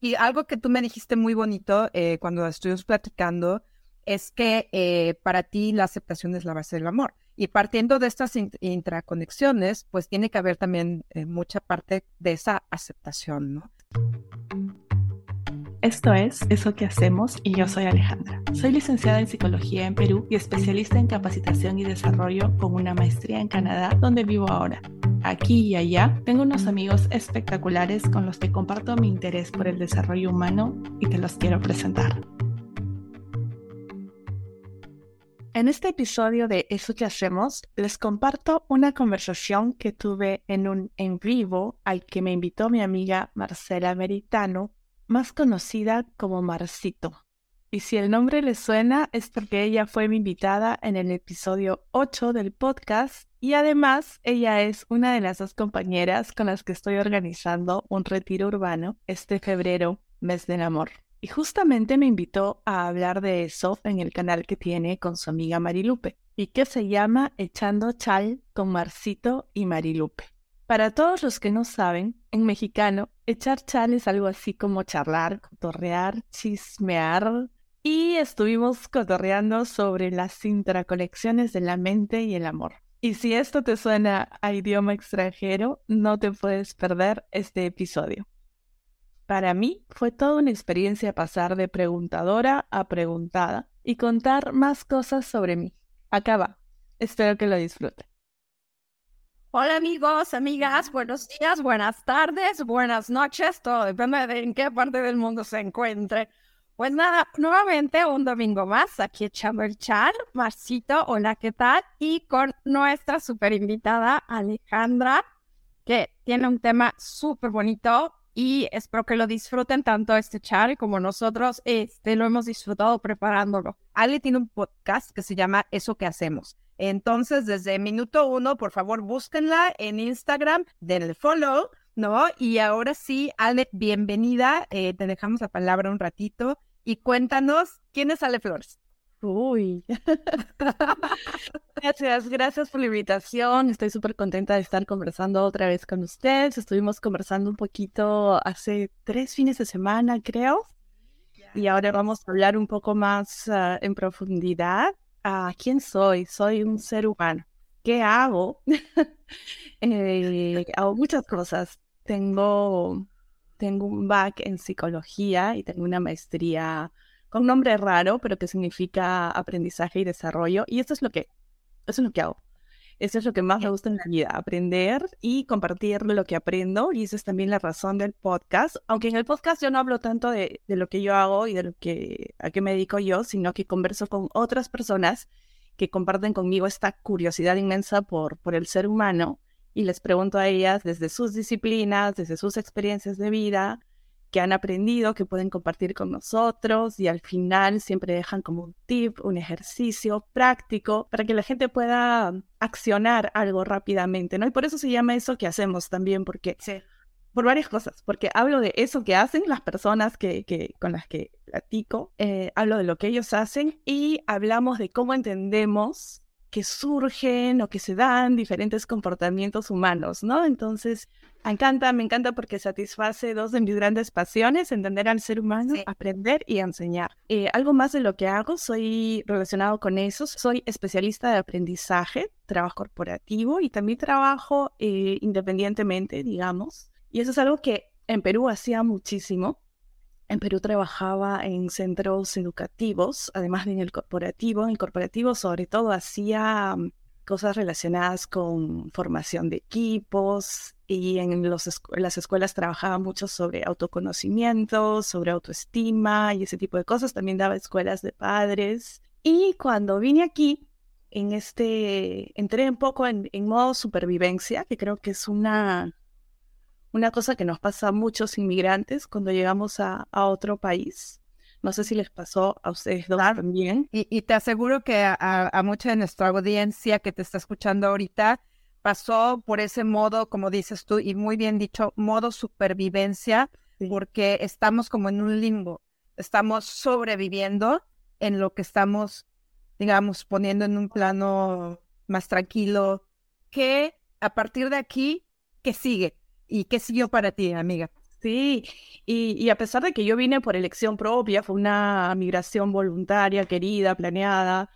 Y algo que tú me dijiste muy bonito eh, cuando estuvimos platicando es que eh, para ti la aceptación es la base del amor. Y partiendo de estas intraconexiones, pues tiene que haber también eh, mucha parte de esa aceptación, ¿no? Esto es Eso que hacemos y yo soy Alejandra. Soy licenciada en psicología en Perú y especialista en capacitación y desarrollo con una maestría en Canadá, donde vivo ahora. Aquí y allá tengo unos amigos espectaculares con los que comparto mi interés por el desarrollo humano y te los quiero presentar. En este episodio de Eso que hacemos, les comparto una conversación que tuve en un en vivo al que me invitó mi amiga Marcela Meritano más conocida como Marcito. Y si el nombre le suena es porque ella fue mi invitada en el episodio 8 del podcast y además ella es una de las dos compañeras con las que estoy organizando un retiro urbano este febrero, mes del amor. Y justamente me invitó a hablar de eso en el canal que tiene con su amiga Marilupe y que se llama Echando Chal con Marcito y Marilupe. Para todos los que no saben, en mexicano, echar chal es algo así como charlar, cotorrear, chismear. Y estuvimos cotorreando sobre las intraconexiones de la mente y el amor. Y si esto te suena a idioma extranjero, no te puedes perder este episodio. Para mí fue toda una experiencia pasar de preguntadora a preguntada y contar más cosas sobre mí. Acaba. Espero que lo disfruten. Hola amigos, amigas, buenos días, buenas tardes, buenas noches, todo depende de en qué parte del mundo se encuentre. Pues nada, nuevamente un domingo más, aquí echando el chat, Marcito, hola, ¿qué tal? Y con nuestra super invitada Alejandra, que tiene un tema súper bonito y espero que lo disfruten tanto este chat como nosotros este, lo hemos disfrutado preparándolo. Ale tiene un podcast que se llama Eso que hacemos entonces, desde minuto uno, por favor, búsquenla en Instagram, denle follow, ¿no? Y ahora sí, Ale, bienvenida. Eh, te dejamos la palabra un ratito y cuéntanos quién es Ale Flores. Uy. gracias, gracias por la invitación. Estoy súper contenta de estar conversando otra vez con ustedes. Estuvimos conversando un poquito hace tres fines de semana, creo. Y ahora vamos a hablar un poco más ah, en profundidad ah, ¿quién soy? Soy un ser humano. ¿Qué hago? Eh, hago muchas cosas. Tengo, tengo un back en psicología y tengo una maestría con un nombre raro, pero que significa aprendizaje y desarrollo. Y esto es lo que, eso es lo que hago. Eso es lo que más me gusta en la vida, aprender y compartir lo que aprendo. Y esa es también la razón del podcast. Aunque en el podcast yo no hablo tanto de, de, lo que yo hago y de lo que a qué me dedico yo, sino que converso con otras personas que comparten conmigo esta curiosidad inmensa por, por el ser humano y les pregunto a ellas desde sus disciplinas, desde sus experiencias de vida, que han aprendido, que pueden compartir con nosotros y al final siempre dejan como un tip, un ejercicio práctico para que la gente pueda accionar algo rápidamente, ¿no? Y por eso se llama eso que hacemos también, porque sí. por varias cosas, porque hablo de eso que hacen las personas que, que con las que platico, eh, hablo de lo que ellos hacen y hablamos de cómo entendemos que surgen o que se dan diferentes comportamientos humanos, ¿no? Entonces, me encanta, me encanta porque satisface dos de mis grandes pasiones, entender al ser humano, aprender y enseñar. Eh, algo más de lo que hago, soy relacionado con eso, soy especialista de aprendizaje, trabajo corporativo y también trabajo eh, independientemente, digamos. Y eso es algo que en Perú hacía muchísimo. En Perú trabajaba en centros educativos, además de en el corporativo. En el corporativo sobre todo hacía mm, cosas relacionadas con formación de equipos y en, los, las escuelas trabajaba mucho sobre autoconocimiento, sobre autoestima y ese tipo de cosas. También daba escuelas de padres. Y cuando vine aquí, en este, entré un poco en, en modo supervivencia, que creo que es una una cosa que nos pasa a muchos inmigrantes cuando llegamos a, otro país. No sé si les pasó a ustedes dos también. Y, te aseguro que a, mucha de nuestra audiencia que te está escuchando ahorita pasó por ese modo, como dices tú, y muy bien dicho, modo supervivencia, porque estamos como en un limbo. Estamos sobreviviendo en lo que estamos, digamos, poniendo en un plano más tranquilo, que a partir de aquí, ¿qué sigue? ¿Y qué siguió para ti, amiga? Sí, y, a pesar de que yo vine por elección propia, fue una migración voluntaria, querida, planeada,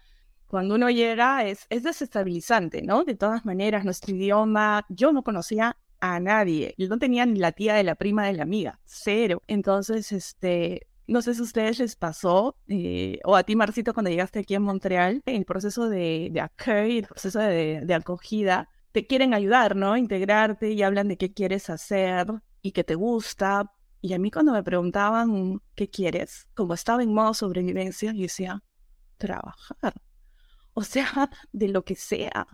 cuando uno llega es, es desestabilizante, ¿no? De todas maneras, nuestro idioma, yo no conocía a nadie, no tenía ni la tía de la prima de la amiga, cero. Entonces, este, no sé si a ustedes les pasó, eh, o a ti, Marcito, cuando llegaste aquí en Montreal, el proceso de, de el proceso de, de acogida, te quieren ayudar, ¿no? Integrarte y hablan de qué quieres hacer y que te gusta. Y a mí cuando me preguntaban qué quieres, como estaba en modo sobrevivencia, yo decía, trabajar. O sea, de lo que sea.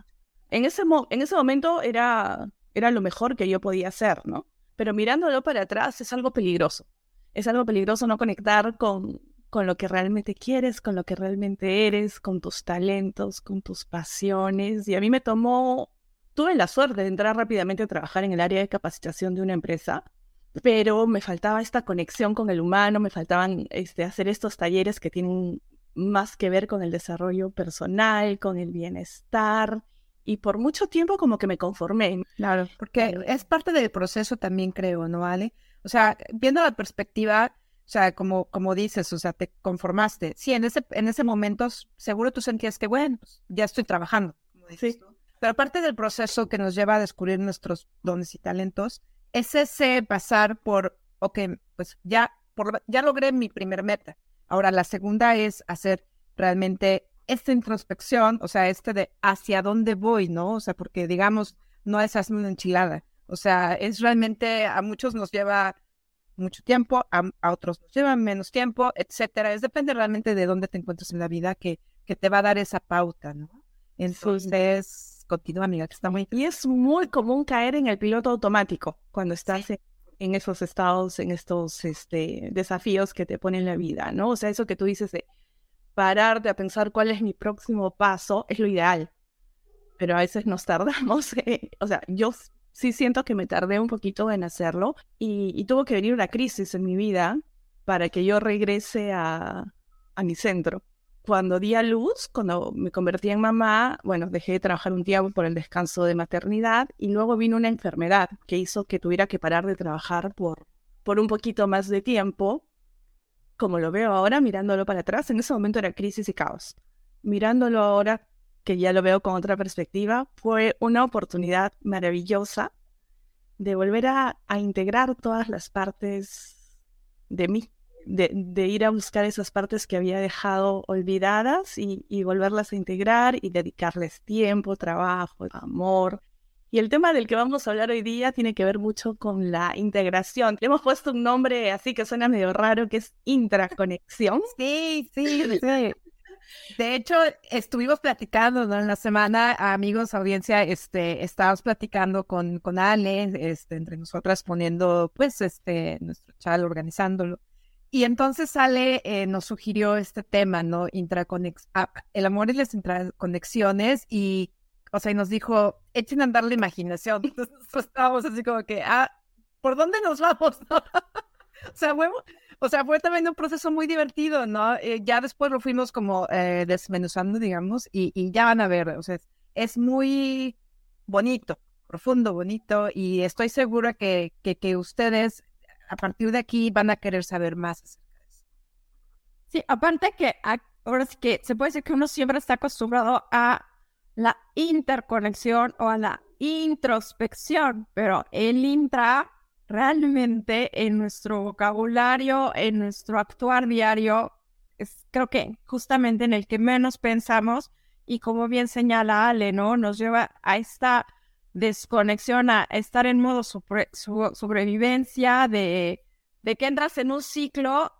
En ese, en ese momento era, era lo mejor que yo podía hacer, ¿no? Pero mirándolo para atrás es algo peligroso. Es algo peligroso no conectar con, con lo que realmente quieres, con lo que realmente eres, con tus talentos, con tus pasiones. Y a mí me tomó tuve la suerte de entrar rápidamente a trabajar en el área de capacitación de una empresa, pero me faltaba esta conexión con el humano, me faltaban este, hacer estos talleres que tienen más que ver con el desarrollo personal, con el bienestar. Y por mucho tiempo como que me conformé. Claro, porque es parte del proceso también creo, ¿no, Ale? O sea, viendo la perspectiva, o sea, como, como dices, o sea, te conformaste. Sí, en ese, en ese momento seguro tú sentías que, bueno, pues, ya estoy trabajando, como dices sí. Pero aparte del proceso que nos lleva a descubrir nuestros dones y talentos, es ese pasar por, ok, pues ya, por, ya logré mi primer meta. Ahora, la segunda es hacer realmente esta introspección, o sea, este de hacia dónde voy, ¿no? O sea, porque digamos, no es hacer una enchilada. O sea, es realmente, a muchos nos lleva mucho tiempo, a, otros nos lleva menos tiempo, etcétera. Es depende realmente de dónde te encuentres en la vida que, que te va a dar esa pauta, ¿no? Entonces, continúa, amiga, que está muy... Y es muy común caer en el piloto automático cuando estás en, esos estados, en estos este, desafíos que te ponen la vida, ¿no? O sea, eso que tú dices de pararte a pensar cuál es mi próximo paso es lo ideal. Pero a veces nos tardamos, o sea, yo sí siento que me tardé un poquito en hacerlo y, y tuvo que venir una crisis en mi vida para que yo regrese a, a mi centro cuando di a luz, cuando me convertí en mamá, bueno, dejé de trabajar un tiempo por el descanso de maternidad y luego vino una enfermedad que hizo que tuviera que parar de trabajar por, por un poquito más de tiempo. Como lo veo ahora, mirándolo para atrás, en ese momento era crisis y caos. Mirándolo ahora, que ya lo veo con otra perspectiva, fue una oportunidad maravillosa de volver a, a integrar todas las partes de mí de, ir a buscar esas partes que había dejado olvidadas y, volverlas a integrar y dedicarles tiempo, trabajo, amor. Y el tema del que vamos a hablar hoy día tiene que ver mucho con la integración. Le hemos puesto un nombre así que suena medio raro, que es intraconexión. Sí, sí, sí. De hecho, estuvimos platicando en la semana, amigos, audiencia, este, estábamos platicando con, con Ale, este, entre nosotras poniendo, pues, este, nuestro chat, organizándolo. Y entonces sale, eh, nos sugirió este tema, ¿no? Intraconex ah, el amor y las intraconexiones y, o sea, y nos dijo, echen a andar la imaginación. Entonces pues, estábamos así como que, ah, ¿por dónde nos vamos? o, sea, fue, o sea, fue también un proceso muy divertido, ¿no? Eh, ya después lo fuimos como eh, desmenuzando, digamos, y, y, ya van a ver, o sea, es muy bonito, profundo, bonito, y estoy segura que, que ustedes a partir de aquí van a querer saber más acerca de eso. Sí, aparte que ahora sí que se puede decir que uno siempre está acostumbrado a la interconexión o a la introspección, pero el intra realmente en nuestro vocabulario, en nuestro actuar diario, es creo que justamente en el que menos pensamos y como bien señala Ale, ¿no? Nos lleva a esta desconexión a estar en modo sobrevivencia, de, que entras en un ciclo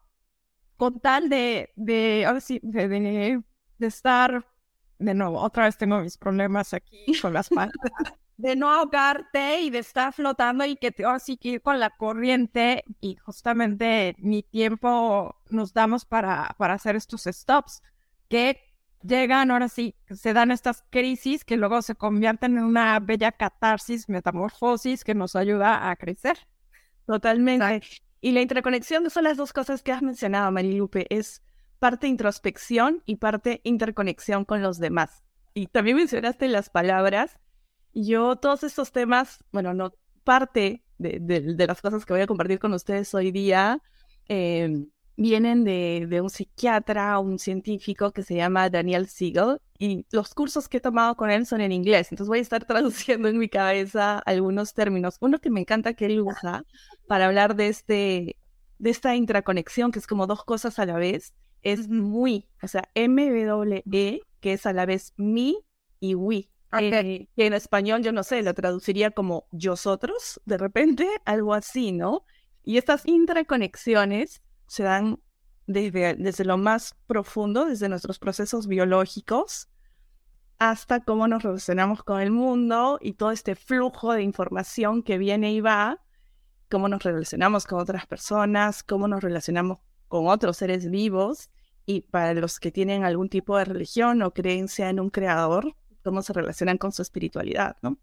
con tal de, de, ahora de, estar, de nuevo, otra vez tengo mis problemas aquí con las manos, de no ahogarte y de estar flotando y que ahora sí que ir con la corriente y justamente mi tiempo nos damos para, para hacer estos stops que llegan, ahora sí, se dan estas crisis que luego se convierten en una bella catarsis, metamorfosis que nos ayuda a crecer. Totalmente. Y la interconexión son las dos cosas que has mencionado, Marilupe, es parte introspección y parte interconexión con los demás. Y también mencionaste las palabras. Yo todos estos temas, bueno, no parte de, las cosas que voy a compartir con ustedes hoy día em, vienen de, de, un psiquiatra, un científico que se llama Daniel Siegel, y los cursos que he tomado con él son en inglés, entonces voy a estar traduciendo en mi cabeza algunos términos. Uno que me encanta que él usa para hablar de, este, de esta intraconexión, que es como dos cosas a la vez, es muy, o sea, M-W-E, que es a la vez mi y we. Eh, que en español yo no sé, lo traduciría como yosotros, de repente, algo así, ¿no? Y estas intraconexiones se dan desde, desde lo más profundo, desde nuestros procesos biológicos, hasta cómo nos relacionamos con el mundo y todo este flujo de información que viene y va, cómo nos relacionamos con otras personas, cómo nos relacionamos con otros seres vivos y para los que tienen algún tipo de religión o creencia en un creador, cómo se relacionan con su espiritualidad, ¿no?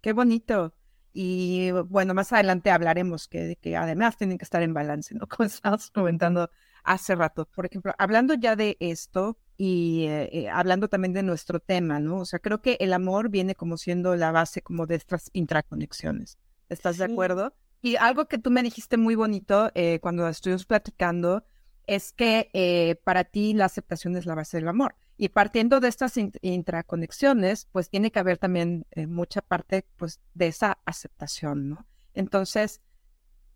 Qué bonito. Y bueno, más adelante hablaremos que, que además tienen que estar en balance, ¿no? Como estábamos comentando hace rato. Por ejemplo, hablando ya de esto y eh, eh, hablando también de nuestro tema, ¿no? O sea, creo que el amor viene como siendo la base como de estas intraconexiones. ¿Estás de acuerdo? Y algo que tú me dijiste muy bonito eh, cuando estuvimos platicando es que para ti la aceptación es la base del amor. Y partiendo de estas intraconexiones, pues tiene que haber también eh, mucha parte pues, de esa aceptación, ¿no? Entonces,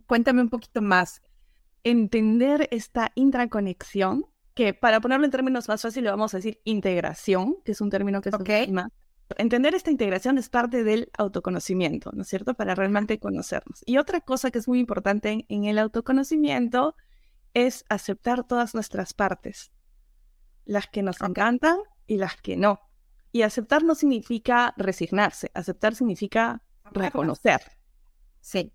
cuéntame un poquito más. Entender esta intraconexión, que para ponerlo en términos más fáciles, vamos a decir integración, que es un término que se más. Entender esta integración es parte del autoconocimiento, ¿no es cierto? Para realmente conocernos. Y otra cosa que es muy importante en el autoconocimiento es aceptar todas nuestras partes las que nos encantan y las que no. Y aceptar no significa resignarse, aceptar significa reconocer. Sí.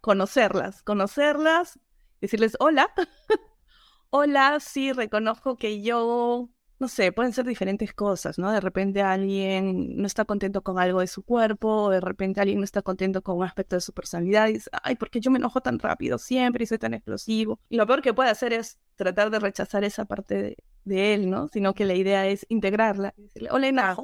Conocerlas, conocerlas, decirles hola. hola, sí, reconozco que yo, no sé, pueden ser diferentes cosas, ¿no? De repente alguien no está contento con algo de su cuerpo, o de repente alguien no está contento con un aspecto de su personalidad y dice, ay, ¿por qué yo me enojo tan rápido siempre y soy tan explosivo? Y lo peor que puede hacer es tratar de rechazar esa parte de, de él, ¿no? Sino que la idea es integrarla decirle, hola.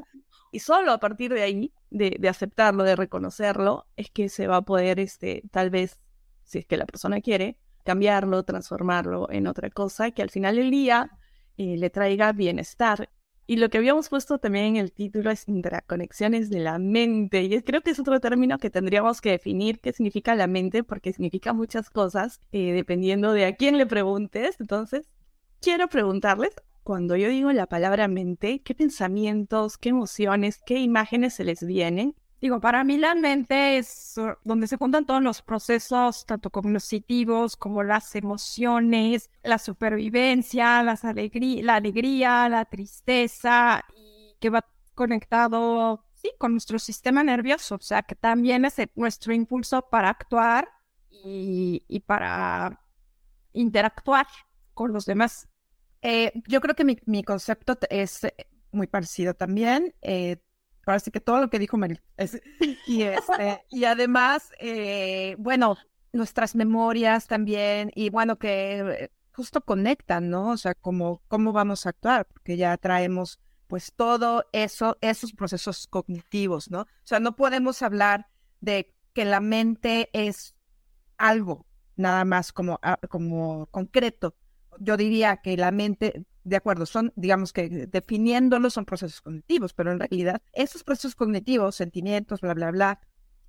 Y solo a partir de ahí, de, de, aceptarlo, de reconocerlo, es que se va a poder, este, tal vez, si es que la persona quiere, cambiarlo, transformarlo en otra cosa que al final del día eh, le traiga bienestar. Y lo que habíamos puesto también en el título es interconexiones de la mente. Y creo que es otro término que tendríamos que definir qué significa la mente, porque significa muchas cosas, eh, dependiendo de a quién le preguntes. Entonces, quiero preguntarles, cuando yo digo la palabra mente, ¿qué pensamientos, qué emociones, qué imágenes se les vienen? Digo, para mí la mente es donde se juntan todos los procesos, tanto cognitivos como las emociones, la supervivencia, la alegría, la tristeza, y que va conectado, sí, con nuestro sistema nervioso, o sea, que también es nuestro impulso para actuar y, y para interactuar con los demás. Eh, yo creo que mi, concepto es eh, muy parecido también. Eh, parece que todo lo que dijo Mary. y, este, y además, eh, bueno, nuestras memorias también, y bueno, que justo conectan, ¿no? O sea, como cómo vamos a actuar, porque ya traemos pues todo eso, esos procesos cognitivos, ¿no? O sea, no podemos hablar de que la mente es algo nada más como, ah, como concreto, yo diría que la mente, de acuerdo, son, digamos que definiéndolo son procesos cognitivos, pero en realidad esos procesos cognitivos, sentimientos, bla, bla, bla,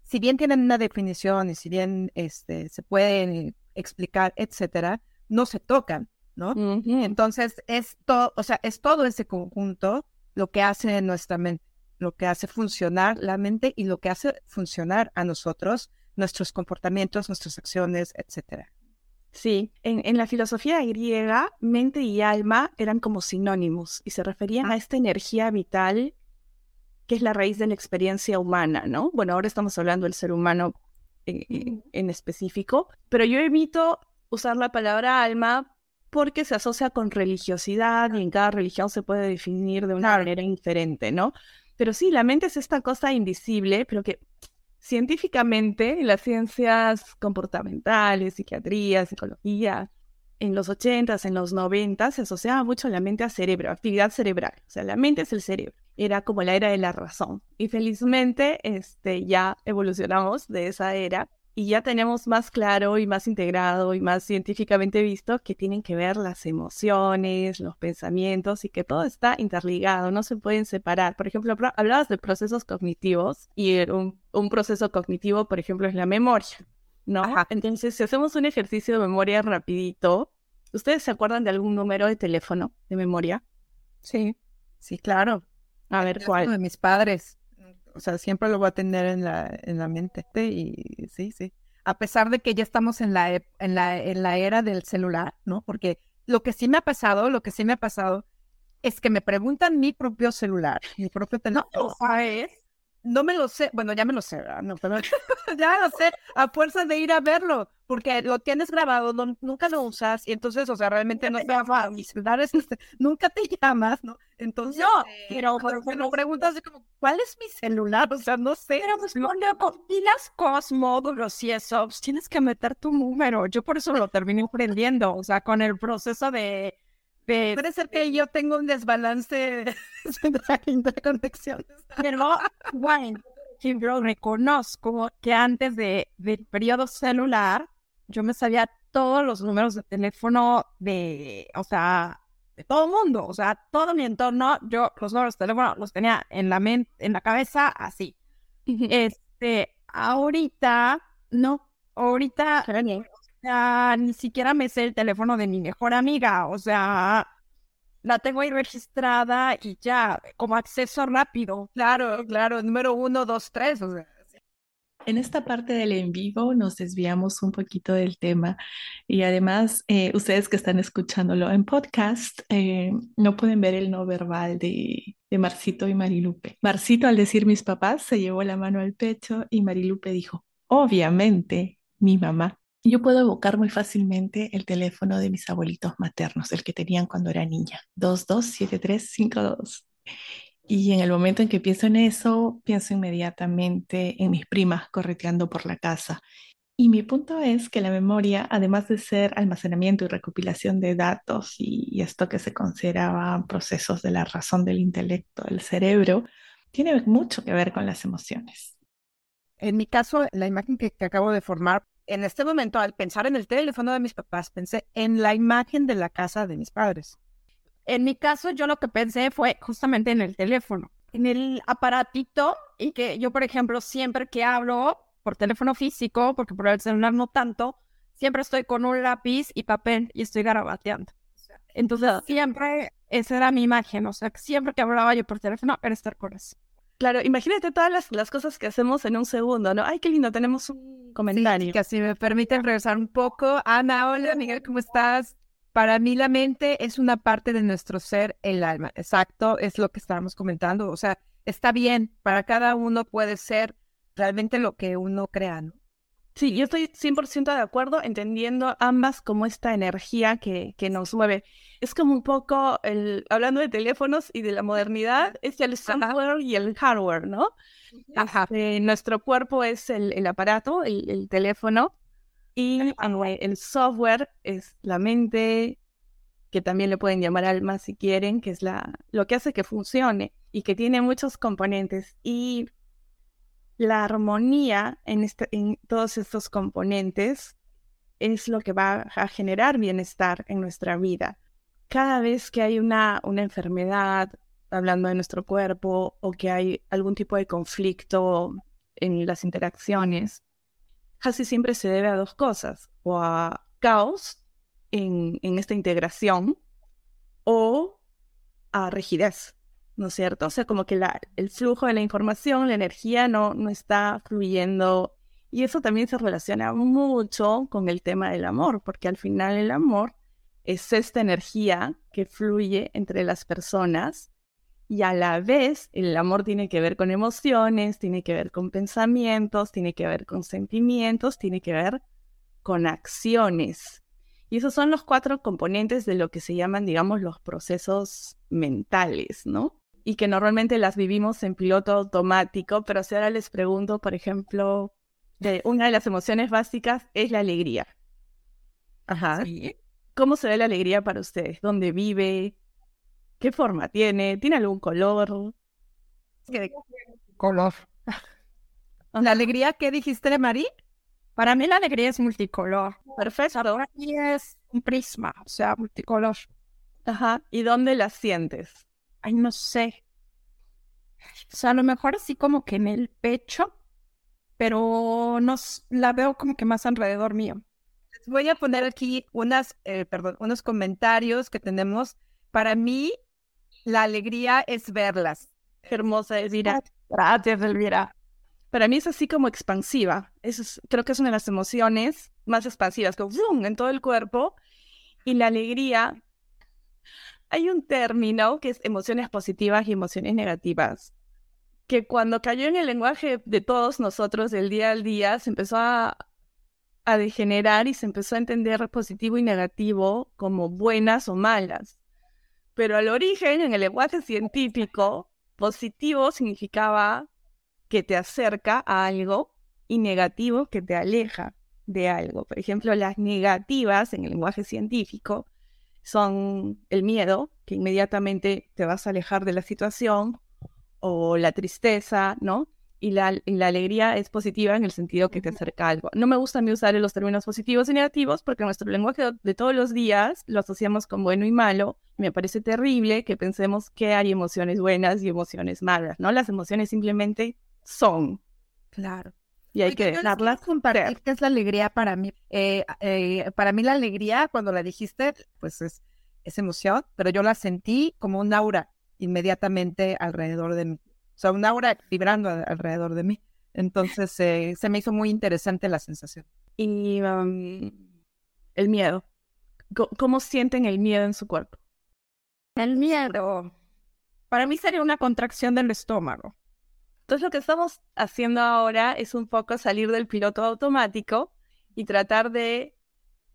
si bien tienen una definición y si bien este, se pueden explicar, etcétera, no se tocan, ¿no? Entonces, es todo, o sea, es todo ese conjunto lo que hace nuestra mente, lo que hace funcionar la mente y lo que hace funcionar a nosotros, nuestros comportamientos, nuestras acciones, etcétera. Sí, en, la filosofía griega, mente y alma eran como sinónimos y se referían a esta energía vital que es la raíz de la experiencia humana, ¿no? Bueno, ahora estamos hablando del ser humano en, en específico, pero yo evito usar la palabra alma porque se asocia con religiosidad y en cada religión se puede definir de una manera diferente, ¿no? Pero sí, la mente es esta cosa invisible, pero que Científicamente, en las ciencias comportamentales, psiquiatría, psicología, en los 80s, en los 90 se asociaba mucho la mente a cerebro, actividad cerebral. O sea, la mente es el cerebro. era como la era de la razón. Y felizmente este, ya evolucionamos de esa era y ya tenemos más claro y más integrado y más científicamente visto que tienen que ver las emociones, los pensamientos y que todo está interligado, no se pueden separar. Por ejemplo, hablabas de procesos cognitivos y un, un proceso cognitivo, por ejemplo, es la memoria, ¿no? Entonces, si hacemos un ejercicio de memoria rapidito, ¿ustedes se acuerdan de algún número de teléfono de memoria? Sí, sí, claro. A ver, ¿cuál? De mis padres. O sea, siempre lo voy a tener en la, en la mente. Y sí, sí. A pesar de que ya estamos en la, en la, en la era del celular, ¿no? Porque lo que sí me ha pasado, lo que sí me ha pasado es que me preguntan mi propio celular, mi propio teléfono. No, ¿sabes? No me lo sé, bueno, ya me lo sé, no, pero ya lo sé, a fuerza de ir a verlo, porque lo tienes grabado, nunca lo usas, y entonces, o sea, realmente no te mi celular es este, nunca te llamas, ¿no? Entonces, no, eh, pero, pero, preguntas así como, ¿cuál es mi celular? O sea, no sé. Pero pues cuando pilas Cosmódulos y eso, pues, tienes que meter tu número, yo por eso lo terminé aprendiendo, o sea, con el proceso de Puede ser que yo tengo un desbalance de interconexiones. Pero, bueno, yo reconozco que antes de, del periodo celular, yo me sabía todos los números de teléfono de, o sea, de todo el mundo, o sea, todo mi entorno, yo los números de teléfono los tenía en la mente, en la cabeza, así. Este, ahorita, no, ahorita sea, ni siquiera me sé el teléfono de mi mejor amiga, o sea, la tengo ahí registrada y ya, como acceso rápido. Claro, claro, número uno, dos, tres, o sea. En esta parte del en vivo nos desviamos un poquito del tema y además eh, ustedes que están escuchándolo en podcast eh, no pueden ver el no verbal de, de Marcito y Marilupe. Marcito al decir mis papás se llevó la mano al pecho y Marilupe dijo, obviamente, mi mamá. Yo puedo evocar muy fácilmente el teléfono de mis abuelitos maternos, el que tenían cuando era niña, 227352. Y en el momento en que pienso en eso, pienso inmediatamente en mis primas correteando por la casa. Y mi punto es que la memoria, además de ser almacenamiento y recopilación de datos y, esto que se consideraba procesos de la razón del intelecto, del cerebro, tiene mucho que ver con las emociones. En mi caso, la imagen que acabo de formar en este momento, al pensar en el teléfono de mis papás, pensé en la imagen de la casa de mis padres. En mi caso, yo lo que pensé fue justamente en el teléfono, en el aparatito y que yo, por ejemplo, siempre que hablo por teléfono físico, porque por el celular no tanto, siempre estoy con un lápiz y papel y estoy garabateando. Entonces, siempre esa era mi imagen, o sea, siempre que hablaba yo por teléfono era estar con eso. Claro, imagínate todas las, las, cosas que hacemos en un segundo, ¿no? Ay, qué lindo, tenemos un comentario. Sí, que si me permiten regresar un poco. Ana, hola, Miguel, ¿cómo estás? Para mí la mente es una parte de nuestro ser, el alma. Exacto, es lo que estábamos comentando. O sea, está bien, para cada uno puede ser realmente lo que uno crea, ¿no? Sí, yo estoy 100% de acuerdo, entendiendo ambas como esta energía que, que nos mueve. Es como un poco, el, hablando de teléfonos y de la modernidad, es el software y el hardware, ¿no? Ajá. Eh, nuestro cuerpo es el, el aparato, el, el, teléfono, y el software es la mente, que también le pueden llamar alma si quieren, que es la, lo que hace que funcione y que tiene muchos componentes. Y la armonía en, este, en todos estos componentes es lo que va a generar bienestar en nuestra vida. Cada vez que hay una, una enfermedad, hablando de nuestro cuerpo, o que hay algún tipo de conflicto en las interacciones, casi siempre se debe a dos cosas, o a caos en, en esta integración, o a rigidez. ¿no es cierto? O sea, como que el flujo de la información, la energía no, no está fluyendo. Y eso también se relaciona mucho con el tema del amor, porque al final el amor es esta energía que fluye entre las personas y a la vez el amor tiene que ver con emociones, tiene que ver con pensamientos, tiene que ver con sentimientos, tiene que ver con acciones. Y esos son los cuatro componentes de lo que se llaman, digamos, los procesos mentales, ¿no? y que normalmente las vivimos en piloto automático, pero si ahora les pregunto, por ejemplo, de una de las emociones básicas es la alegría. Ajá. ¿Cómo se ve la alegría para ustedes? ¿Dónde vive? ¿Qué forma tiene? ¿Tiene algún color? Color. ¿La alegría qué dijiste, Mari? Para mí la alegría es multicolor. Perfecto. Mí es un prisma, o sea, multicolor. Ajá. ¿Y dónde la sientes? Ay, no sé. O sea, a lo mejor así como que en el pecho, pero no la veo como que más alrededor mío. Les voy a poner aquí unas, eh, perdón, unos comentarios que tenemos. Para mí, la alegría es verlas. Qué hermosa es. Mira, Gracias, Elvira. para mí es así como expansiva. Eso es- creo que es una de las emociones más expansivas, como ¡vum! en todo el cuerpo. Y la alegría, hay un término que es emociones positivas y emociones negativas, que cuando cayó en el lenguaje de todos nosotros del día al día, se empezó a, a degenerar y se empezó a entender positivo y negativo como buenas o malas. Pero al origen, en el lenguaje científico, positivo significaba que te acerca a algo y negativo que te aleja de algo. Por ejemplo, las negativas en el lenguaje científico son el miedo, que inmediatamente te vas a alejar de la situación, o la tristeza, ¿no? Y la, y la alegría es positiva en el sentido que te acerca a algo. No me gusta a mí usar los términos positivos y negativos porque nuestro lenguaje de, todos los días lo asociamos con bueno y malo. Me parece terrible que pensemos que hay emociones buenas y emociones malas, ¿no? Las emociones simplemente son Claro. y hay Oiga, que dejarlas compartir qué es la alegría para mí. Eh, eh, para mí la alegría, cuando la dijiste, pues es, es emoción, pero yo la sentí como un aura inmediatamente alrededor de mí. O sea, un aura vibrando a- alrededor de mí. Entonces eh, se me hizo muy interesante la sensación. Y um, el miedo. ¿Cómo sienten el miedo en su cuerpo? El miedo. Para mí sería una contracción del estómago. Entonces lo que estamos haciendo ahora es un poco salir del piloto automático y tratar de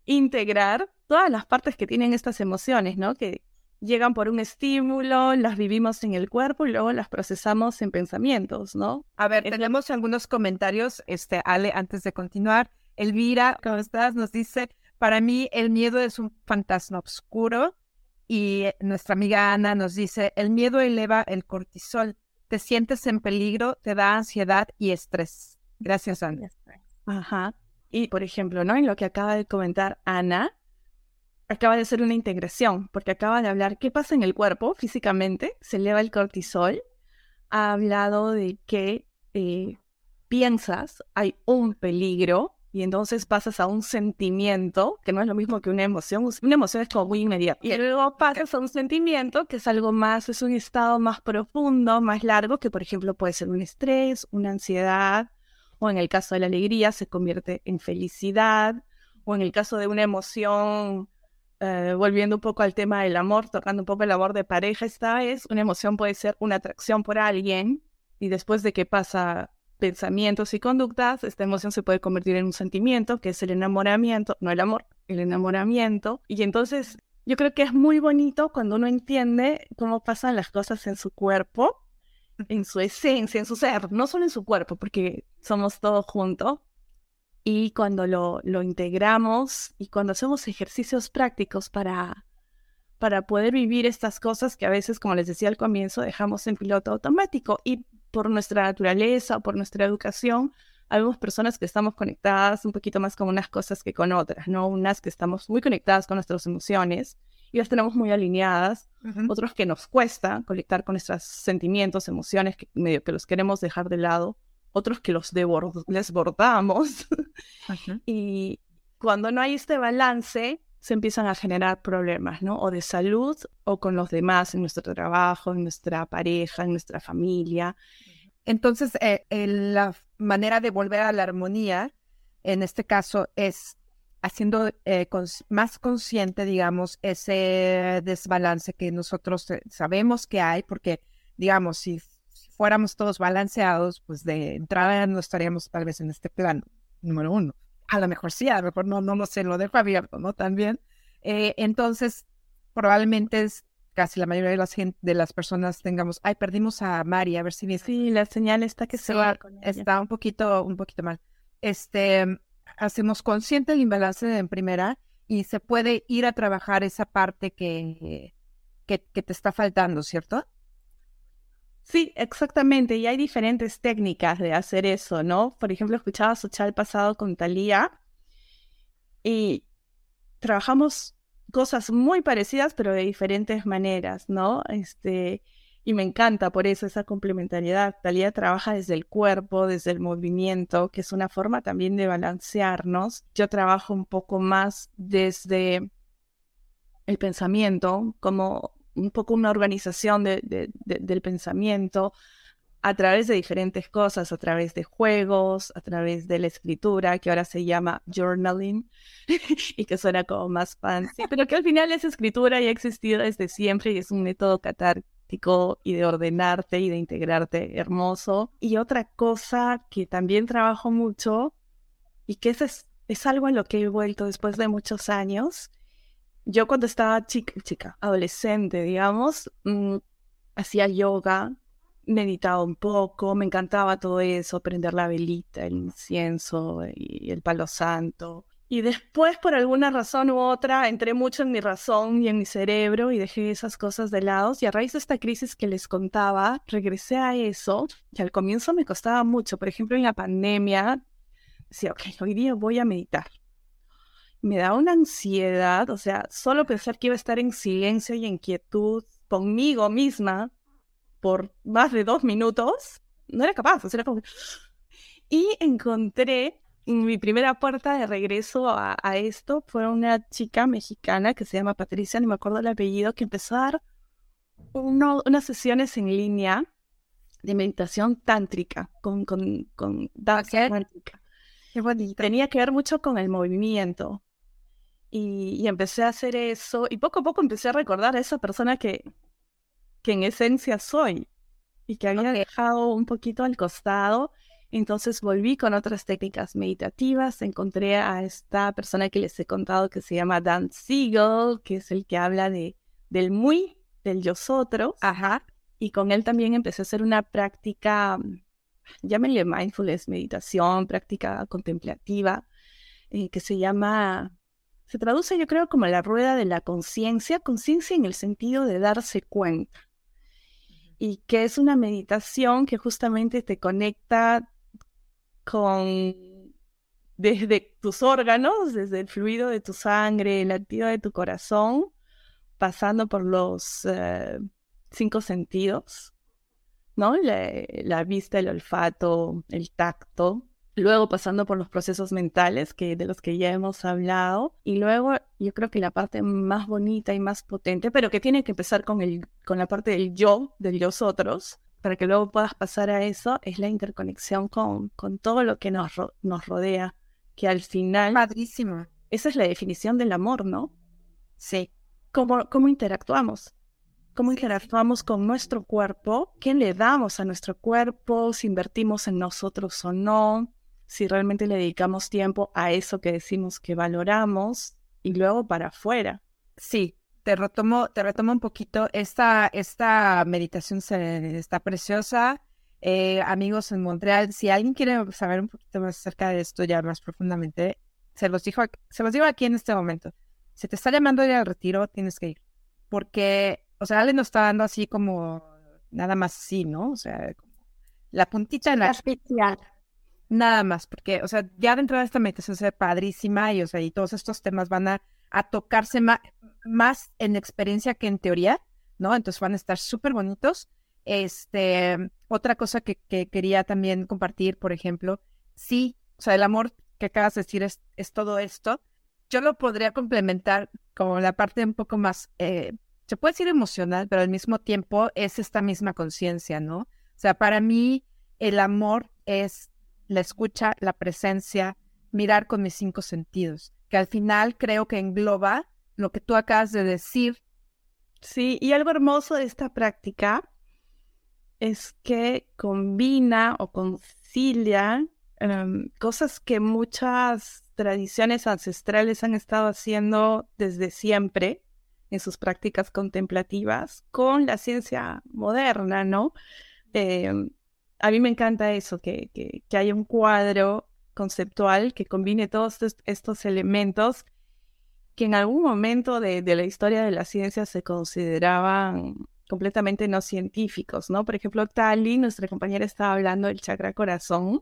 integrar todas las partes que tienen estas emociones, ¿no? Que llegan por un estímulo, las vivimos en el cuerpo y luego las procesamos en pensamientos, ¿no? A ver, tenemos algunos comentarios, este, Ale, antes de continuar. Elvira, ¿cómo estás? Nos dice, para mí el miedo es un fantasma oscuro. Y eh, nuestra amiga Ana nos dice, el miedo eleva el cortisol, te sientes en peligro, te da ansiedad y estrés. Gracias, Ana. Ajá. Y por ejemplo, ¿no? En lo que acaba de comentar Ana, acaba de hacer una integración, porque acaba de hablar qué pasa en el cuerpo físicamente, se eleva el cortisol, ha hablado de que eh, piensas, hay un peligro, y entonces pasas a un sentimiento, que no es lo mismo que una emoción, una emoción es como muy inmediata, y luego pasas a un sentimiento que es algo más, es un estado más profundo, más largo, que por ejemplo puede ser un estrés, una ansiedad, o en el caso de la alegría se convierte en felicidad, o en el caso de una emoción, eh, volviendo un poco al tema del amor, tocando un poco el amor de pareja esta vez, una emoción puede ser una atracción por alguien, y después de que pasa pensamientos y conductas, esta emoción se puede convertir en un sentimiento, que es el enamoramiento, no el amor, el enamoramiento, y entonces yo creo que es muy bonito cuando uno entiende cómo pasan las cosas en su cuerpo, en su esencia, en su ser, no solo en su cuerpo, porque somos todos juntos. Y cuando lo, lo integramos y cuando hacemos ejercicios prácticos para, para poder vivir estas cosas que a veces, como les decía al comienzo, dejamos en piloto automático y por nuestra naturaleza, por nuestra educación, habemos personas que estamos conectadas un poquito más con unas cosas que con otras, ¿no? Unas que estamos muy conectadas con nuestras emociones y las tenemos muy alineadas, otros que nos cuesta conectar con nuestros sentimientos, emociones, que medio que los queremos dejar de lado, otros que los desbordamos. y cuando no hay este balance, se empiezan a generar problemas, ¿no? O de salud o con los demás, en nuestro trabajo, en nuestra pareja, en nuestra familia. Entonces, eh, el- la manera de volver a la armonía, en este caso, es haciendo eh, más consciente, digamos, ese desbalance que nosotros eh, sabemos que hay, porque, digamos, si fuéramos todos balanceados, pues de entrada no estaríamos tal vez en este plano, número uno. A lo mejor sí, a lo mejor no, no lo sé, lo dejo abierto, ¿no? También. Eh, entonces, probablemente es casi la mayoría de las, de las personas tengamos, ay, perdimos a Mari, a ver si me Sí, la señal está que se va está un poquito, un poquito mal. Este, hacemos consciente el imbalance en primera y se puede ir a trabajar esa parte que, que, que te está faltando, ¿cierto? Sí, exactamente. Y hay diferentes técnicas de hacer eso, ¿no? Por ejemplo, escuchaba su chat pasado con Talía y trabajamos cosas muy parecidas, pero de diferentes maneras, ¿no? Este, y me encanta por eso esa complementariedad. Talía trabaja desde el cuerpo, desde el movimiento, que es una forma también de balancearnos. Yo trabajo un poco más desde el pensamiento, como un poco una organización del pensamiento a través de diferentes cosas, a través de juegos, a través de la escritura, que ahora se llama journaling y que suena como más fancy, pero que al final es escritura y ha existido desde siempre y es un método catártico y de ordenarte y de integrarte hermoso. Y otra cosa que también trabajo mucho y que es, es algo en lo que he vuelto después de muchos años, yo cuando estaba chica, chica adolescente, digamos, mm, hacía yoga, meditaba un poco, me encantaba todo eso, prender la velita, el incienso y el palo santo. Y después, por alguna razón u otra, entré mucho en mi razón y en mi cerebro y dejé esas cosas de lado. Y a raíz de esta crisis que les contaba, regresé a eso, y al comienzo me costaba mucho. Por ejemplo, en la pandemia, decía, ok, hoy día voy a meditar me da una ansiedad, o sea, solo pensar que iba a estar en silencio y en quietud conmigo misma por más de dos minutos, no era capaz, o sea, era como... Y encontré mi primera puerta de regreso a, esto fue una chica mexicana que se llama Patricia, no me acuerdo el apellido, que empezó a dar unas sesiones en línea de meditación tántrica, con, con, con danza tántrica. Qué bonito. Tenía que ver mucho con el movimiento. Y, empecé a hacer eso y poco a poco empecé a recordar a esa persona que, que en esencia soy y que había dejado un poquito al costado. Entonces volví con otras técnicas meditativas, encontré a esta persona que les he contado que se llama Dan Siegel, que es el que habla de, del muy, del yo otro. Ajá. Y con él también empecé a hacer una práctica, llámenle mindfulness, meditación, práctica contemplativa, eh, que se llama se traduce yo creo como la rueda de la conciencia, conciencia en el sentido de darse cuenta. Y que es una meditación que justamente te conecta con desde tus órganos, desde el fluido de tu sangre, el latido de tu corazón, pasando por los eh, cinco sentidos, ¿no? la, vista, el olfato, el tacto, luego pasando por los procesos mentales que de los que ya hemos hablado y luego yo creo que la parte más bonita y más potente pero que tiene que empezar con el con la parte del yo del yo otros para que luego puedas pasar a eso es la interconexión con, con todo lo que nos, nos rodea que al final padrísimo esa es la definición del amor no sí. Cómo cómo interactuamos cómo interactuamos con nuestro cuerpo, qué le damos a nuestro cuerpo, si invertimos en nosotros o no, si realmente le dedicamos tiempo a eso que decimos que valoramos y luego para afuera. Sí, te retomo, te retomo un poquito. Esta, esta meditación se, está preciosa. Eh, amigos en Montreal, si alguien quiere saber un poquito más acerca de esto ya más profundamente, se los, dijo, se los digo aquí en este momento. Si te está llamando a ir al retiro, tienes que ir. Porque, o sea, alguien nos está dando así como, nada más así, ¿no? O sea, la puntita en la... Especial. Nada más, porque, o sea, ya de entrada esta meditación se ve padrísima y, o sea, y todos estos temas van a, tocarse más en experiencia que en teoría, ¿no? Entonces van a estar súper bonitos. Este, otra cosa que, quería también compartir, por ejemplo, sí, o sea, el amor que acabas de decir es, es todo esto. Yo lo podría complementar como la parte un poco más, eh, se puede decir emocional, pero al mismo tiempo es esta misma conciencia, ¿no? O sea, para mí el amor es la escucha, la presencia, mirar con mis cinco sentidos, que al final creo que engloba lo que tú acabas de decir. Sí, y algo hermoso de esta práctica es que combina o concilia em, cosas que muchas tradiciones ancestrales han estado haciendo desde siempre en sus prácticas contemplativas con la ciencia moderna, ¿no? Em, a mí me encanta eso, que, que, haya un cuadro conceptual que combine todos estos, elementos que en algún momento de, la historia de la ciencia se consideraban completamente no científicos, ¿no? Por ejemplo, Tali, nuestra compañera, estaba hablando del chakra corazón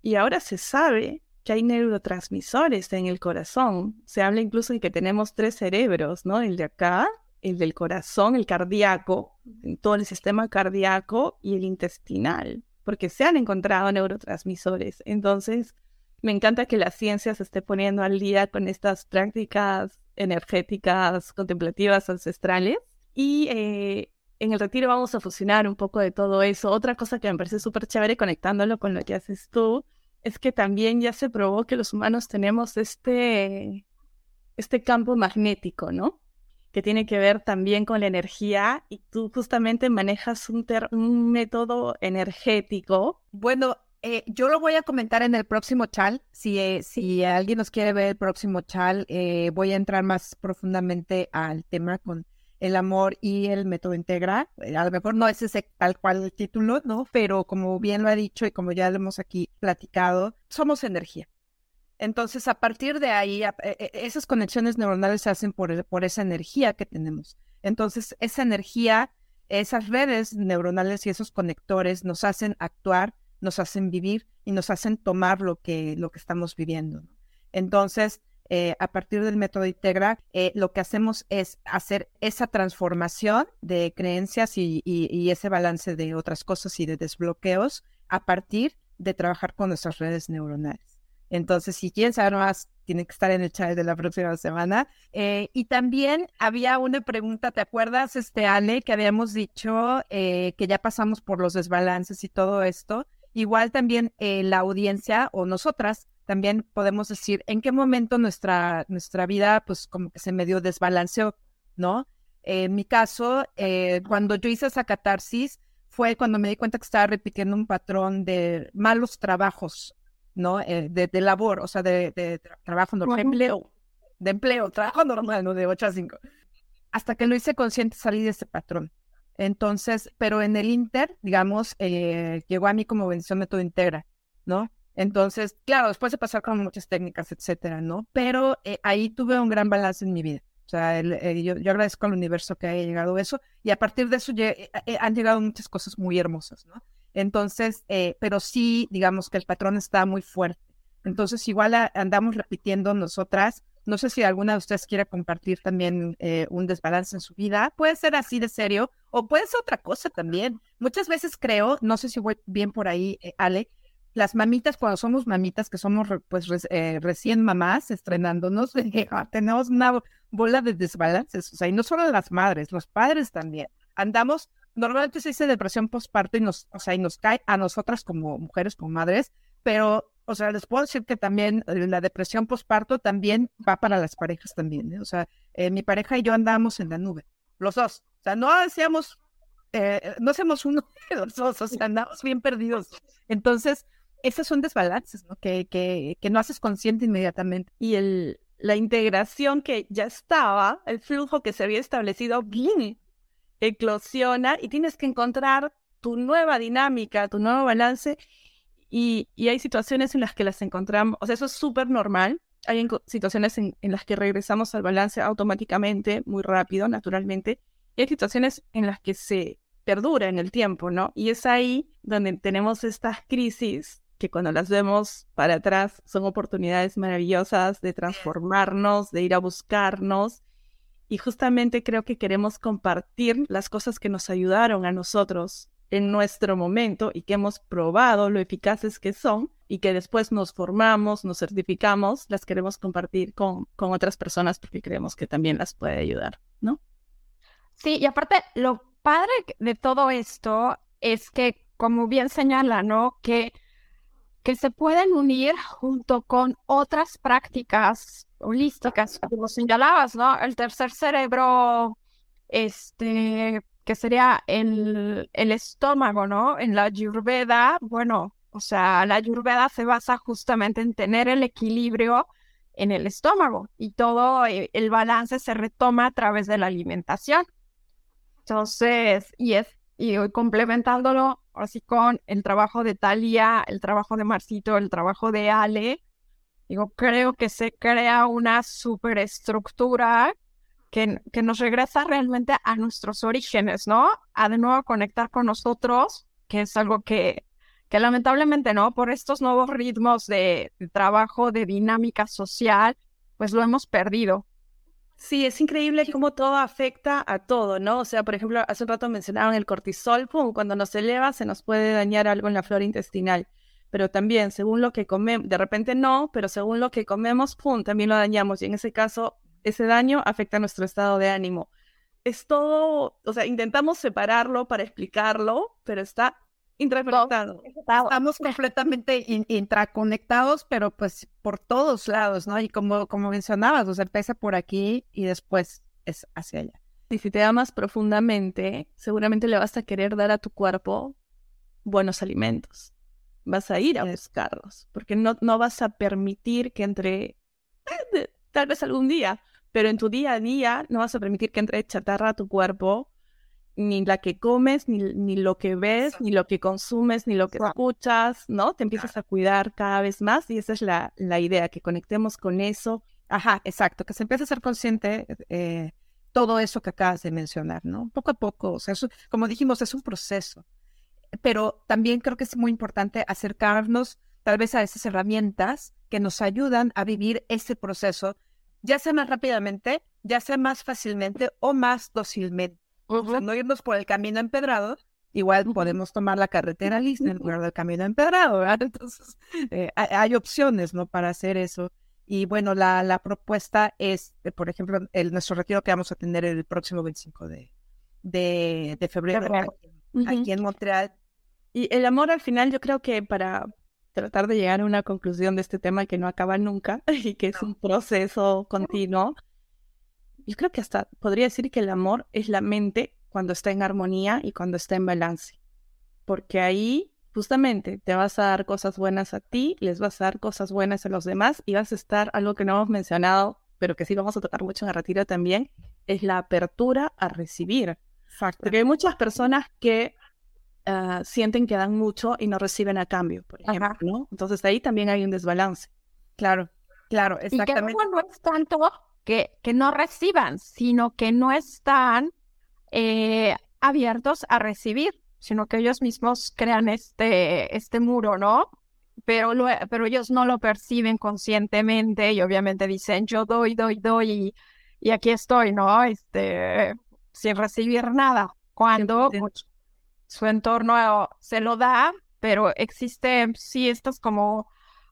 y ahora se sabe que hay neurotransmisores en el corazón. Se habla incluso de que tenemos tres cerebros, ¿no? El de acá, el del corazón, el cardíaco, todo el sistema cardíaco y el intestinal, porque se han encontrado neurotransmisores. Entonces, me encanta que la ciencia se esté poniendo al día con estas prácticas energéticas contemplativas ancestrales. Y eh, en el retiro vamos a fusionar un poco de todo eso. Otra cosa que me parece súper chévere conectándolo con lo que haces tú es que también ya se probó que los humanos tenemos este, este campo magnético, ¿no? Que tiene que ver también con la energía y tú justamente manejas un, un método energético. Bueno, eh, yo lo voy a comentar en el próximo chal. Si, eh, si alguien nos quiere ver el próximo chal, eh, voy a entrar más profundamente al tema con el amor y el método integra. A lo mejor no es ese tal cual el título, ¿no? Pero como bien lo ha dicho y como ya lo hemos aquí platicado, somos energía. Entonces, a partir de ahí, esas conexiones neuronales se hacen por, por esa energía que tenemos. Entonces, esa energía, esas redes neuronales y esos conectores nos hacen actuar, nos hacen vivir y nos hacen tomar lo que, lo que estamos viviendo. Entonces, eh, a partir del método Integra, eh, lo que hacemos es hacer esa transformación de creencias y, ese balance de otras cosas y de desbloqueos a partir de trabajar con nuestras redes neuronales. Entonces, si quieren saber más, tienen que estar en el chat de la próxima semana. Eh, y también había una pregunta, ¿te acuerdas, este Ale, que habíamos dicho que ya pasamos por los desbalances y todo esto? Igual también la audiencia o nosotras también podemos decir en qué momento nuestra, nuestra vida, pues como que se medio desbalanceó, ¿no? en mi caso, eh, cuando yo hice esa catarsis, fue cuando me di cuenta que estaba repitiendo un patrón de malos trabajos, ¿no? Eh, de, labor, o sea, de, trabajo normal. De empleo. De empleo, trabajo normal, ¿no? De 8 a 5. Hasta que lo hice consciente, salí de ese patrón. Entonces, pero en el Inter, digamos, eh, llegó a mí como bendición método integra, ¿no? Entonces, claro, después de pasar con muchas técnicas, etcétera, ¿no? Pero eh, ahí tuve un gran balance en mi vida. O sea, eh, yo, agradezco al universo que haya llegado eso y a partir de eso eh, han llegado muchas cosas muy hermosas, ¿no? Entonces, pero sí, digamos que el patrón está muy fuerte. Entonces, igual andamos repitiendo nosotras. No sé si alguna de ustedes quiere compartir también un desbalance en su vida. Puede ser así de serio o puede ser otra cosa también. Muchas veces creo, no sé si voy bien por ahí, Ale, las mamitas, cuando somos mamitas, que somos pues eh, recién mamás, estrenándonos, ah, tenemos una bola de desbalances. O sea, y no solo las madres, los padres también. Andamos, normalmente se dice depresión postparto y nos, o sea, y nos cae a nosotras como mujeres, como madres, pero, o sea, les puedo decir que también eh, la depresión postparto también va para las parejas también. ¿eh? O sea, mi pareja y yo andamos en la nube, los dos. O sea, no hacíamos, no hacemos uno de los dos, o sea, andamos bien perdidos. Entonces, esos son desbalances. Que, que, que no haces consciente inmediatamente. Y el, la integración que ya estaba, el flujo que se había establecido, viene, eclosiona y tienes que encontrar tu nueva dinámica, tu nuevo balance. Y, y hay situaciones en las que las encontramos, o sea, eso es súper normal. Hay situaciones en, en, las que regresamos al balance automáticamente, muy rápido, naturalmente. Y hay situaciones en las que se perdura en el tiempo, ¿no? Y es ahí donde tenemos estas crisis que cuando las vemos para atrás son oportunidades maravillosas de transformarnos, de ir a buscarnos. Y justamente creo que queremos compartir las cosas que nos ayudaron a nosotros en nuestro momento y que hemos probado lo eficaces que son y que después nos formamos, nos certificamos, las queremos compartir con, con otras personas porque creemos que también las puede ayudar, ¿no? Sí, y aparte, lo padre de todo esto es que, como bien señala, ¿no? Que que se pueden unir junto con otras prácticas holísticas, como señalabas, ¿no? El tercer cerebro, este, que sería el, el estómago, ¿no? En la Ayurveda, bueno, o sea, la Ayurveda se basa justamente en tener el equilibrio en el estómago y todo eh, el balance se retoma a través de la alimentación. Entonces, y es y complementándolo así con el trabajo de Talia, el trabajo de Marcito, el trabajo de Ale, digo, creo que se crea una superestructura que, que nos regresa realmente a nuestros orígenes, ¿no? A de nuevo conectar con nosotros, que es algo que, que lamentablemente, ¿no? Por estos nuevos ritmos de trabajo, de dinámica social, pues lo hemos perdido. Sí, es increíble cómo todo afecta a todo, ¿no? O sea, por ejemplo, hace un rato mencionaban el cortisol, pum, cuando nos eleva se nos puede dañar algo en la flora intestinal. Pero también, según lo que comemos, de repente no, pero según lo que comemos, pum, también lo dañamos. Y en ese caso, ese daño afecta a nuestro estado de ánimo. Es todo, o sea, intentamos separarlo para explicarlo, pero está interconectado. Estamos completamente intraconectados, pero pues por todos lados, ¿no? Y como, como mencionabas, o sea, empieza por aquí y después es hacia allá. Y si te amas profundamente, seguramente le vas a querer dar a tu cuerpo buenos alimentos. Vas a ir a buscarlos, porque no, no vas a permitir que entre, eh, tal vez algún día, pero en tu día a día no vas a permitir que entre chatarra a tu cuerpo ni la que comes, ni, ni lo que ves, ni lo que consumes, ni lo que escuchas, ¿no? Te empiezas a cuidar cada vez más y esa es la, la idea, que conectemos con eso. Ajá, exacto, que se empiece a ser consciente eh, todo eso que acabas de mencionar, ¿no? Poco a poco, o sea, como dijimos, es un proceso, pero también creo que es muy importante acercarnos tal vez a esas herramientas que nos ayudan a vivir ese proceso, ya sea más rápidamente, ya sea más fácilmente o más dócilmente no irnos por el camino empedrado, igual podemos tomar la carretera lista en lugar del camino empedrado, ¿verdad? Entonces, eh, hay, opciones, ¿no? Para hacer eso. Y bueno, la, la propuesta es, eh, por ejemplo, el, nuestro retiro que vamos a tener el próximo 25 de, de, de febrero, aquí, en Montreal. Y el amor al final, yo creo que para tratar de llegar a una conclusión de este tema que no acaba nunca y que es un proceso continuo, yo creo que hasta podría decir que el amor es la mente cuando está en armonía y cuando está en balance. Porque ahí justamente te vas a dar cosas buenas a ti, les vas a dar cosas buenas a los demás y vas a estar, algo que no hemos mencionado, pero que sí vamos a tocar mucho en el retiro también, es la apertura a recibir. Porque hay muchas personas que ah, sienten que dan mucho y no reciben a cambio, por ejemplo, ¿no? Entonces ahí también hay un desbalance. Claro, claro, exactamente. Y que no es tanto que, que no reciban, sino que no están eh, abiertos a recibir, sino que ellos mismos crean este, este muro, ¿no? Pero, pero ellos no lo perciben conscientemente y obviamente dicen, yo doy, doy, doy y, y aquí estoy, ¿no? Este, sin recibir nada, cuando su entorno se lo da, pero existen, sí, estas como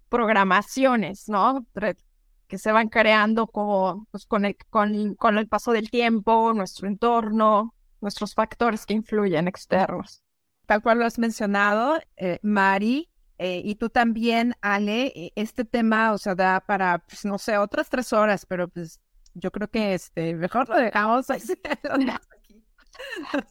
programaciones, ¿no? Que se van creando como, pues, con, el, con, con, el paso del tiempo, nuestro entorno, nuestros factores que influyen externos. Tal cual lo has mencionado, eh, Mari, eh, y tú también, Ale, e, este tema, o sea, da para, pues, no sé, otras tres horas, pero pues yo creo que este, mejor lo dejamos así.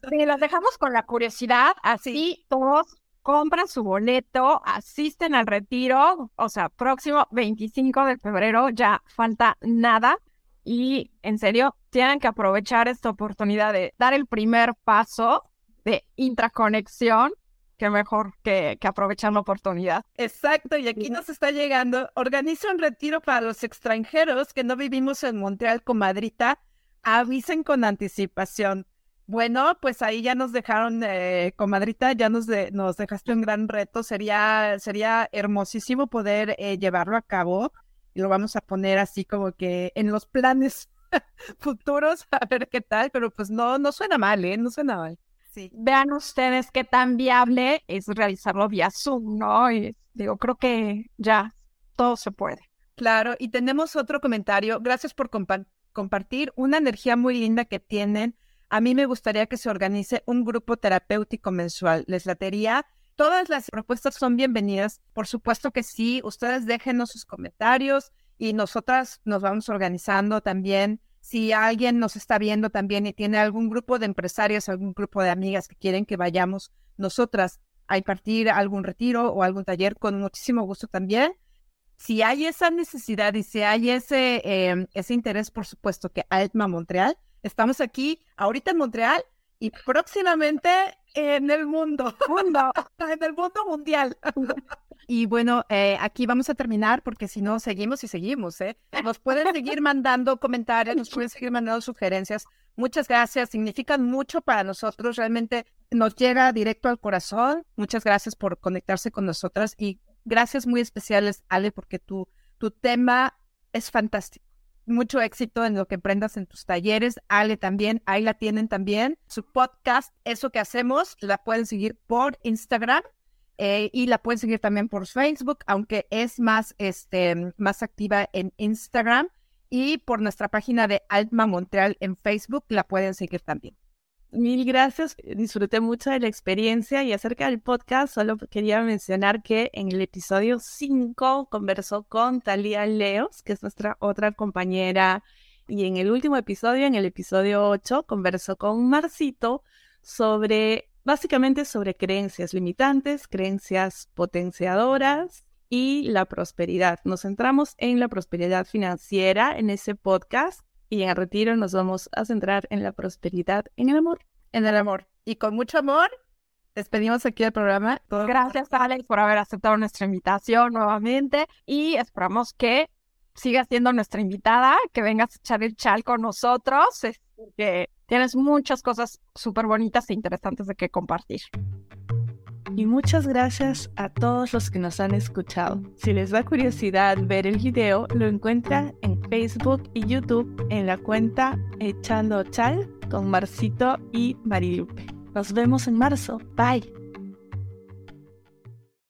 Sí, los dejamos con la curiosidad, así todos compran su boleto, asisten al retiro, o sea, próximo 25 de febrero, ya falta nada. Y en serio, tienen que aprovechar esta oportunidad de dar el primer paso de intraconexión, que mejor que, que aprovechar la oportunidad. Exacto, y aquí nos está llegando, organiza un retiro para los extranjeros que no vivimos en Montreal, comadrita, avisen con anticipación. Bueno, pues ahí ya nos dejaron, eh, comadrita, ya nos, nos dejaste un gran reto. Sería, sería hermosísimo poder eh, llevarlo a cabo y lo vamos a poner así como que en los planes futuros a ver qué tal, pero pues no, no suena mal, ¿eh? No suena mal. Sí. Vean ustedes qué tan viable es realizarlo vía Zoom, ¿no? Y digo, creo que ya todo se puede. Claro, y tenemos otro comentario. Gracias por compartir una energía muy linda que tienen a mí me gustaría que se organice un grupo terapéutico mensual. ¿Les latería? Todas las propuestas son bienvenidas. Por supuesto que sí. Ustedes déjenos sus comentarios y nosotras nos vamos organizando también. Si alguien nos está viendo también y tiene algún grupo de empresarios, algún grupo de amigas que quieren que vayamos nosotras a impartir algún retiro o algún taller, con muchísimo gusto también. Si hay esa necesidad y si hay ese, eh, ese interés, por supuesto que Altma Montreal Estamos aquí ahorita en Montreal y próximamente en el mundo, mundo. en el mundo mundial. Y bueno, eh, aquí vamos a terminar porque si no, seguimos y seguimos. ¿eh? Nos pueden seguir mandando comentarios, nos pueden seguir mandando sugerencias. Muchas gracias, significan mucho para nosotros, realmente nos llega directo al corazón. Muchas gracias por conectarse con nosotras y gracias muy especiales, Ale, porque tu, tu tema es fantástico mucho éxito en lo que aprendas en tus talleres. Ale también, ahí la tienen también. Su podcast, Eso que hacemos, la pueden seguir por Instagram eh, y la pueden seguir también por Facebook, aunque es más, este, más activa en Instagram. Y por nuestra página de Alma Montreal en Facebook la pueden seguir también. Mil gracias, disfruté mucho de la experiencia y acerca del podcast solo quería mencionar que en el episodio 5 conversó con Talia Leos, que es nuestra otra compañera, y en el último episodio, en el episodio 8, conversó con Marcito sobre, básicamente sobre creencias limitantes, creencias potenciadoras y la prosperidad. Nos centramos en la prosperidad financiera en ese podcast y en el retiro nos vamos a centrar en la prosperidad, en el amor. En el amor. Y con mucho amor, despedimos aquí el programa. Gracias, Alex, por haber aceptado nuestra invitación nuevamente y esperamos que sigas siendo nuestra invitada, que vengas a echar el chal con nosotros, porque tienes muchas cosas súper bonitas e interesantes de que compartir. Y muchas gracias a todos los que nos han escuchado. Si les da curiosidad ver el video, lo encuentran en Facebook y YouTube en la cuenta Echando Chal con Marcito y Marilupe. Nos vemos en marzo. Bye.